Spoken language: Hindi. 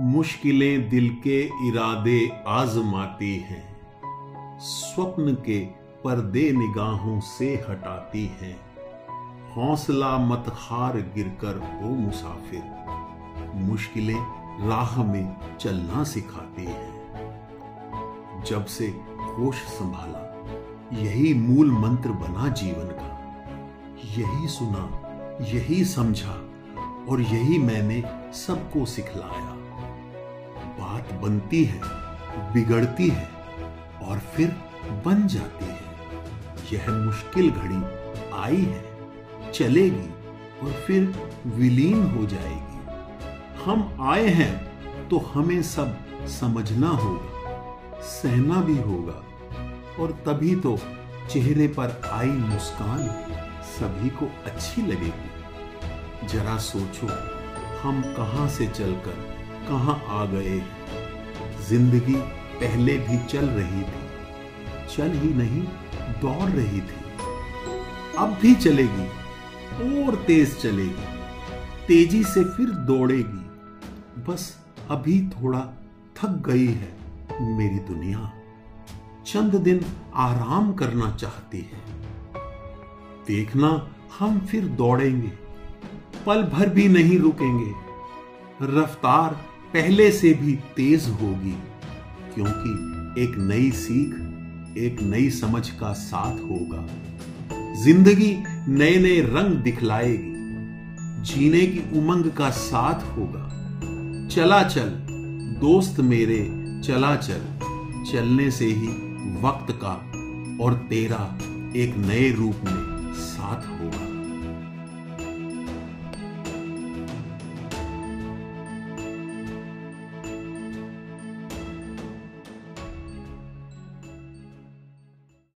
मुश्किलें दिल के इरादे आजमाती हैं। स्वप्न के पर्दे निगाहों से हटाती हैं। हौसला मत हार गिरकर हो मुसाफिर। मुश्किलें राह में चलना सिखाती हैं। जब से होश संभाला, यही मूल मंत्र बना जीवन का। यही सुना, यही समझा और यही मैंने सबको सिखलाया। बात बनती है, बिगड़ती है और फिर बन जाती है। यह मुश्किल घड़ी आई है, चलेगी और फिर विलीन हो जाएगी। हम आए हैं तो हमें सब समझना होगा, सहना भी होगा और तभी तो चेहरे पर आई मुस्कान सभी को अच्छी लगेगी। जरा सोचो, हम कहाँ से चलकर कहाँ आ गए? ज़िंदगी पहले भी चल रही थी, चल ही नहीं, दौड़ रही थी। अब भी चलेगी, और तेज चलेगी, तेज़ी से फिर दौड़ेगी। बस अभी थोड़ा थक गई है मेरी दुनिया। चंद दिन आराम करना चाहती है। देखना हम फिर दौड़ेंगे, पल भर भी नहीं रुकेंगे। रफ्तार पहले से भी तेज होगी, क्योंकि एक नई सीख, एक नई समझ का साथ होगा। ज़िंदगी नए नए रंग दिखलाएगी, जीने की उमंग का साथ होगा। चला चल, दोस्त मेरे, चला चल, चलने से ही वक्त का और तेरा एक नए रूप में साथ होगा।